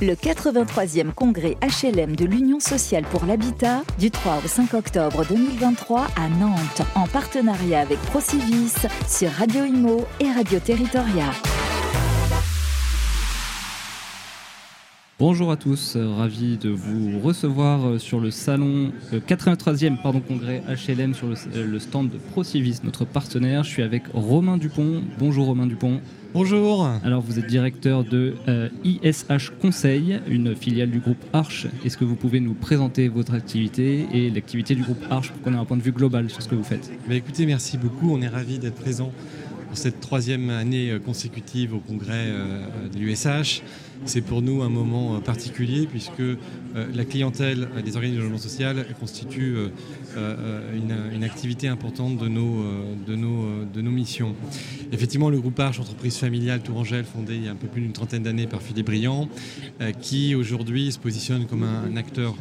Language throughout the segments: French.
Le 83e congrès HLM de l'Union sociale pour l'habitat du 3 au 5 octobre 2023 à Nantes en partenariat avec Procivis sur Radio Imo et Radio Territoria. Bonjour à tous, euh, ravi de vous recevoir euh, sur le salon 83e euh, pardon, congrès HLM sur le, stand de Procivis, notre partenaire. Je suis avec Romain Dupont. Bonjour Romain Dupont. Bonjour. Alors vous êtes directeur de ISH Conseil, une filiale du groupe Arch. Est-ce que vous pouvez nous présenter votre activité et l'activité du groupe Arch pour qu'on ait un point de vue global sur ce que vous faites? Mais Écoutez, merci beaucoup. On est ravi d'être présent pour cette troisième année consécutive au congrès de l'USH. C'est pour nous un moment euh, particulier puisque euh, la clientèle des organismes de logement social constitue euh, une, activité importante de nos, de, nos, de nos missions. Effectivement, le groupe Arche, entreprise familiale Tourangelle, fondée il y a un peu plus d'une trentaine d'années par Philippe Briand, qui aujourd'hui se positionne comme un, acteur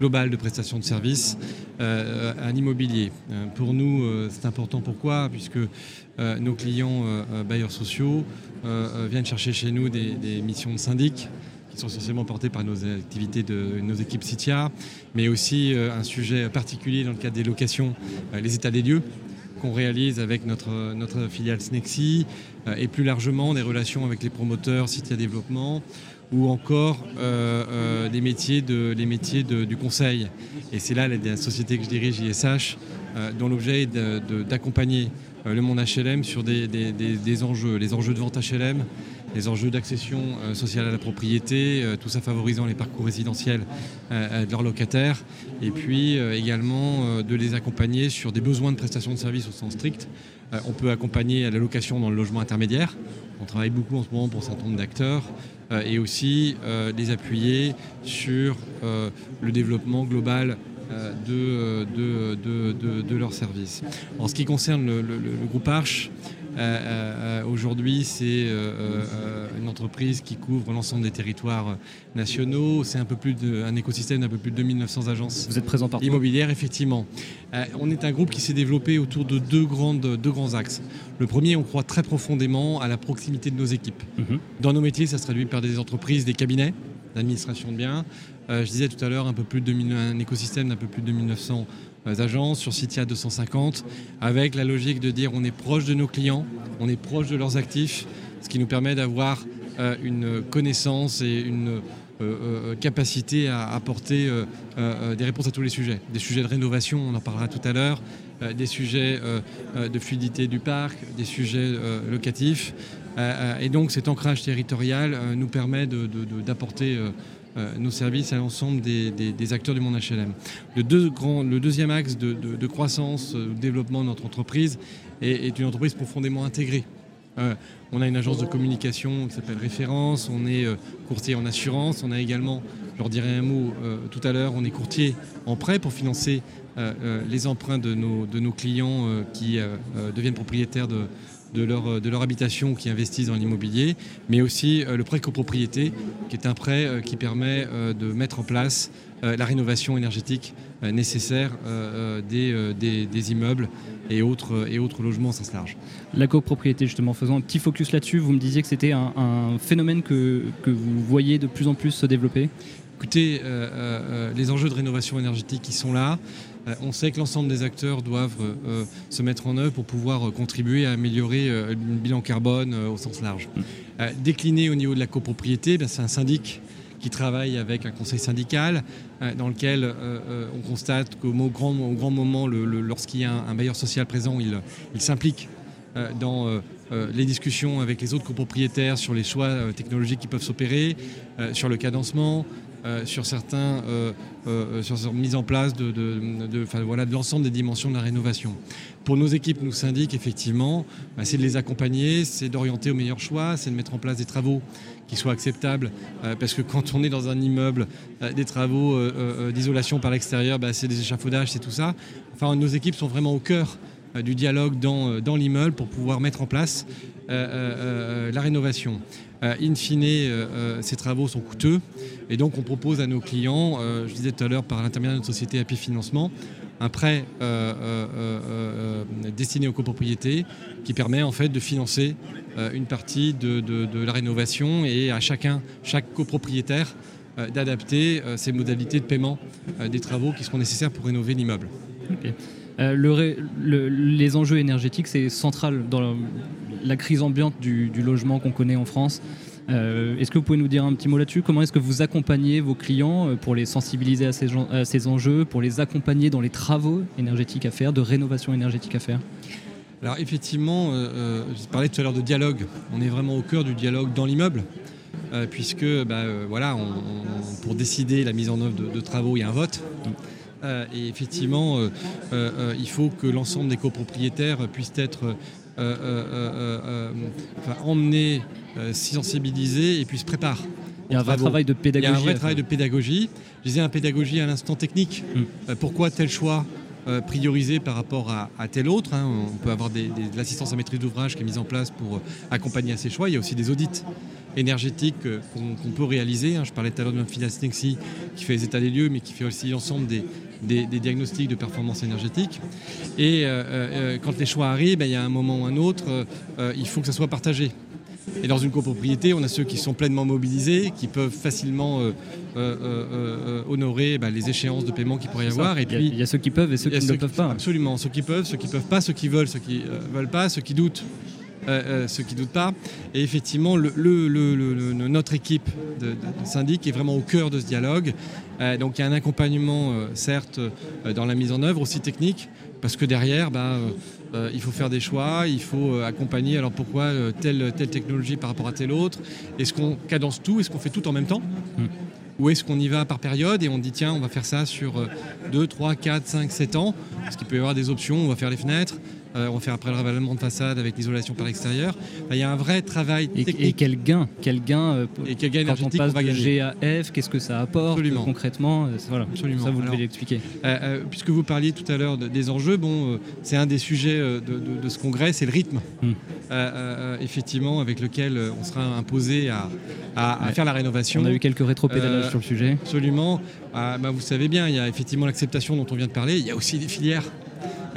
global de prestation de services à l'immobilier. Pour nous, c'est important pourquoi? Puisque nos clients bailleurs sociaux viennent chercher chez nous des, missions de syndics qui sont essentiellement portés par nos activités de nos équipes CITIA, mais aussi euh, un sujet particulier dans le cadre des locations, euh, les états des lieux qu'on réalise avec notre, notre filiale Snexi, euh, et plus largement des relations avec les promoteurs CITIA Développement, ou encore les métiers, de, les métiers du conseil. Et c'est là la, société que je dirige, ISH, dont l'objet est d'accompagner le monde HLM sur des, enjeux, les enjeux de vente HLM, les enjeux d'accession euh, sociale à la propriété, euh, tout ça favorisant les parcours résidentiels euh, de leurs locataires, et puis également de les accompagner sur des besoins de prestations de services au sens strict. on peut accompagner à la location dans le logement intermédiaire. On travaille beaucoup en ce moment pour un certain nombre d'acteurs et aussi les appuyer sur le développement global de, de, leurs services. En ce qui concerne le, le groupe Arche, euh, euh, aujourd'hui, c'est euh, une entreprise qui couvre l'ensemble des territoires nationaux. C'est un peu plus de, un écosystème d'un peu plus de 2900 agences Vous êtes présent immobilières, effectivement. on est un groupe qui s'est développé autour de deux, grandes, deux grands axes. Le premier, on croit très profondément à la proximité de nos équipes. Mhm. Dans nos métiers, ça se traduit par des entreprises, des cabinets d'administration de biens. je disais tout à l'heure, un peu plus écosystème d'un peu plus de 2900 euh, agences, sur Citia 250, avec la logique de dire on est proche de nos clients, on est proche de leurs actifs, ce qui nous permet d'avoir euh, une connaissance et une euh, capacité à apporter des réponses à tous les sujets. Des sujets de rénovation, on en parlera tout à l'heure, des sujets de fluidité du parc, des sujets locatifs. Et donc cet ancrage territorial nous permet d'apporter euh, nos services à l'ensemble des, acteurs du monde HLM. Le, deuxième axe de, croissance, euh, de développement de notre entreprise est, une entreprise profondément intégrée. Euh, on a une agence de communication qui s'appelle Référence, on est courtier en assurance, on a également, je leur dirai un mot tout à l'heure, on est courtier en prêt pour financer les emprunts de nos clients qui deviennent propriétaires de, de leur, euh, de leur habitation qui investissent dans l'immobilier, mais aussi euh, le prêt copropriété, qui est un prêt euh, qui permet de mettre en place la rénovation énergétique nécessaire des, immeubles et autres, et autres logements au sens large. La copropriété, justement, faisant un petit focus là-dessus, vous me disiez que c'était un, phénomène que, que, vous voyez de plus en plus se développer? Écoutez, les enjeux de rénovation énergétique qui sont là, euh, on sait que l'ensemble des acteurs doivent euh, se mettre en œuvre pour pouvoir euh, contribuer à améliorer le bilan carbone au sens large. Mm. Décliné au niveau de la copropriété, ben, c'est un syndic qui travaille avec un conseil syndical dans lequel on constate qu'au grand, grand moment, lorsqu'il y a un, bailleur social présent, il, s'implique dans les discussions avec les autres copropriétaires sur les choix technologiques qui peuvent s'opérer, sur le cadencement, euh, sur certains, euh, euh, sur mise en place de, voilà, de l'ensemble des dimensions de la rénovation. Pour nos équipes, nous syndics, effectivement, bah, c'est de les accompagner, c'est d'orienter au meilleur choix, c'est de mettre en place des travaux qui soient acceptables, parce que quand on est dans un immeuble, des travaux d'isolation par l'extérieur, bah, c'est des échafaudages, c'est tout ça. Enfin, nos équipes sont vraiment au cœur du dialogue dans, dans l'immeuble pour pouvoir mettre en place la rénovation. in fine, ces travaux sont coûteux et donc on propose à nos clients, je disais tout à l'heure par l'intermédiaire de notre société Happy Financement, un prêt destiné aux copropriétés qui permet en fait de financer une partie de, la rénovation et à chacun, chaque copropriétaire, d'adapter ses modalités de paiement des travaux qui seront nécessaires pour rénover l'immeuble. Les enjeux énergétiques, c'est central dans la, crise ambiante du, logement qu'on connaît en France. est-ce que vous pouvez nous dire un petit mot là-dessus? Comment est-ce que vous accompagnez vos clients pour les sensibiliser à ces, enjeux, pour les accompagner dans les travaux énergétiques à faire, de rénovation énergétique à faire? Alors effectivement, euh, euh, je parlais tout à l'heure de dialogue. On est vraiment au cœur du dialogue dans l'immeuble, euh, puisque bah, voilà, pour décider la mise en œuvre de, travaux, il y a un vote. Et effectivement, il faut que l'ensemble des copropriétaires puissent être emmenés, sensibilisés et puissent préparer. Il y a un vrai travail de pédagogie. Il y a un vrai travail de pédagogie. Je disais un pédagogie à l'instant technique. Mm. pourquoi tel choix euh, priorisé par rapport à, tel autre. Hein? On peut avoir de l'assistance à maîtrise d'ouvrage qui est mise en place pour euh, accompagner à ces choix. Il y a aussi des audits énergétiques euh, qu'on peut réaliser. Hein. Je parlais tout à l'heure de Nexi qui fait les états des lieux, mais qui fait aussi l'ensemble des, diagnostics de performance énergétique. Et quand les choix arrivent, ben, il y a un moment ou un autre, il faut que ça soit partagé. Et dans une copropriété, on a ceux qui sont pleinement mobilisés, qui peuvent facilement euh, euh, euh, honorer bah, les échéances de paiement qu'il pourrait y avoir. Et puis, il y, a ceux qui peuvent et ceux qui ne peuvent pas. Absolument, ceux qui peuvent, ceux qui ne peuvent pas, ceux qui veulent, ceux qui ne veulent pas, ceux qui doutent. ceux qui doutent pas. Et effectivement, notre équipe de, syndic est vraiment au cœur de ce dialogue. Donc il y a un accompagnement, certes, dans la mise en œuvre, aussi technique, parce que derrière, bah, euh, il faut faire des choix, il faut euh, accompagner. Alors pourquoi euh, telle, telle technologie par rapport à telle autre? Est-ce qu'on cadence tout? Est-ce qu'on fait tout en même temps? Hmm. Ou est-ce qu'on y va par période et on dit tiens, on va faire ça sur 2, 3, 4, 5, 7 ans? Parce qu'il peut y avoir des options, on va faire les fenêtres, euh, on va faire après le ravalement de façade avec l'isolation par l'extérieur. il y a un vrai travail technique. Et, quel gain Quel gain, euh, et quel gain quand on passe de G à F Qu'est-ce que ça apporte concrètement euh, voilà. Absolument. Ça, vous devez l'expliquer. puisque vous parliez tout à l'heure des enjeux, bon, c'est un des sujets de, ce congrès, c'est le rythme. Hmm. effectivement, avec lequel on sera imposé à, faire la rénovation. On a eu quelques rétropédalages sur le sujet. Absolument. Ah, bah, vous savez bien, il y a effectivement l'acceptation dont on vient de parler. Il y a aussi des filières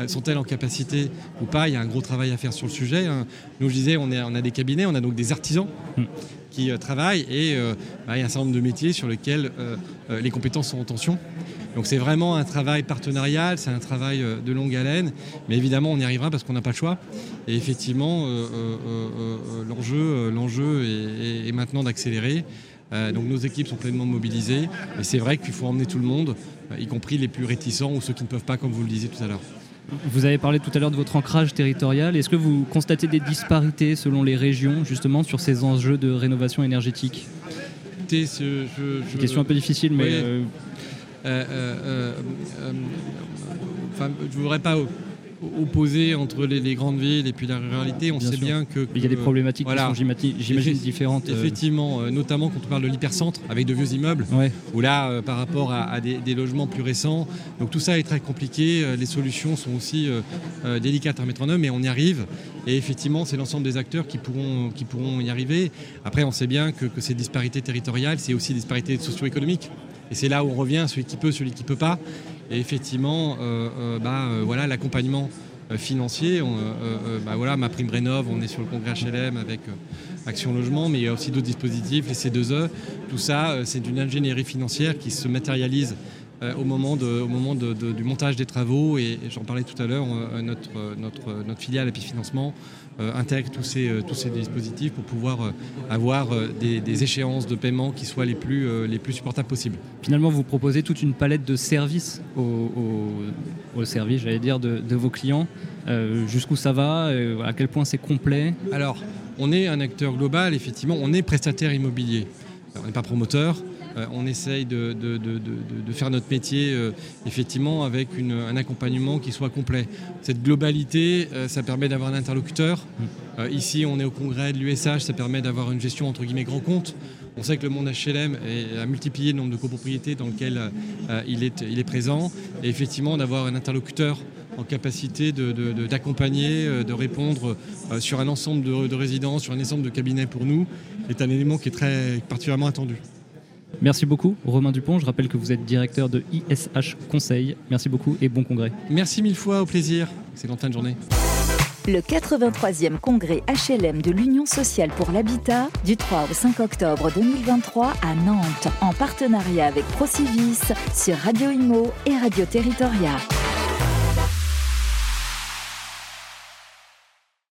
sont-elles en capacité ou pas? Il y a un gros travail à faire sur le sujet. Hein. Nous, je disais, on, a des cabinets, on a donc des artisans. Hmm. qui euh, travaillent et euh, bah, il y a un certain nombre de métiers sur lesquels les compétences sont en tension. Donc c'est vraiment un travail partenarial, c'est un travail de longue haleine, mais évidemment on y arrivera parce qu'on n'a pas le choix. Et effectivement, l'enjeu, l'enjeu est, maintenant d'accélérer. donc nos équipes sont pleinement mobilisées, et c'est vrai qu'il faut emmener tout le monde, y compris les plus réticents ou ceux qui ne peuvent pas, comme vous le disiez tout à l'heure. Vous avez parlé tout à l'heure de votre ancrage territorial. Est-ce que vous constatez des disparités selon les régions, justement, sur ces enjeux de rénovation énergétique? C'est une question un peu difficile, mais... Euh, euh, euh, je ne voudrais pas opposé entre les, grandes villes et puis la ruralité. On sait bien que, Il y a des problématiques qui sont, j'imagine, différentes. Euh. Effectivement, euh, notamment quand on parle de l'hypercentre avec de vieux immeubles, ou là, euh, par rapport à, des, logements plus récents. Donc tout ça est très compliqué. les solutions sont aussi délicates à mettre en œuvre, mais on y arrive. Et effectivement, c'est l'ensemble des acteurs qui pourront, qui pourront y arriver. Après, on sait bien que, que ces disparités territoriales, c'est aussi des disparités socio-économiques. Et c'est là où on revient, celui qui peut, celui qui ne peut pas. Et effectivement, euh, euh, bah, euh, voilà, l'accompagnement financier, bah, ma prime rénov, on est sur le congrès HLM avec Action Logement, mais il y a aussi d'autres dispositifs, les C2E. Tout ça, c'est une ingénierie financière qui se matérialise au moment, de, au moment du montage des travaux. Et, j'en parlais tout à l'heure, notre, notre, notre filiale Happy Financement euh, intègre tous ces, euh, tous ces dispositifs pour pouvoir euh, avoir des, échéances de paiement qui soient les plus, les plus supportables possibles. Finalement, vous proposez toute une palette de services au, au, service, j'allais dire, de, vos clients. Jusqu'où ça va À quel point c'est complet? Alors, on est un acteur global, effectivement, on est prestataire immobilier. on n'est pas promoteur, euh, on essaye de, faire notre métier euh, effectivement avec un accompagnement qui soit complet. Cette globalité, euh, ça permet d'avoir un interlocuteur. Mm. ici, on est au congrès de l'USH, ça permet d'avoir une gestion entre guillemets grand compte. On sait que le monde HLM a multiplié le nombre de copropriétés dans lequel il, est, présent. Et effectivement, d'avoir un interlocuteur en capacité d'accompagner, de, de, répondre sur un ensemble de, de résidences, sur un ensemble de cabinets pour nous, est un élément qui est très particulièrement attendu. Merci beaucoup, Romain Dupont. Je rappelle que vous êtes directeur de ISH Conseil. Merci beaucoup et bon congrès. Merci mille fois, au plaisir. Excellente fin de journée. Le 83e congrès HLM de l'Union sociale pour l'habitat du 3 au 5 octobre 2023 à Nantes en partenariat avec Procivis sur Radio Imo et Radio Territoria.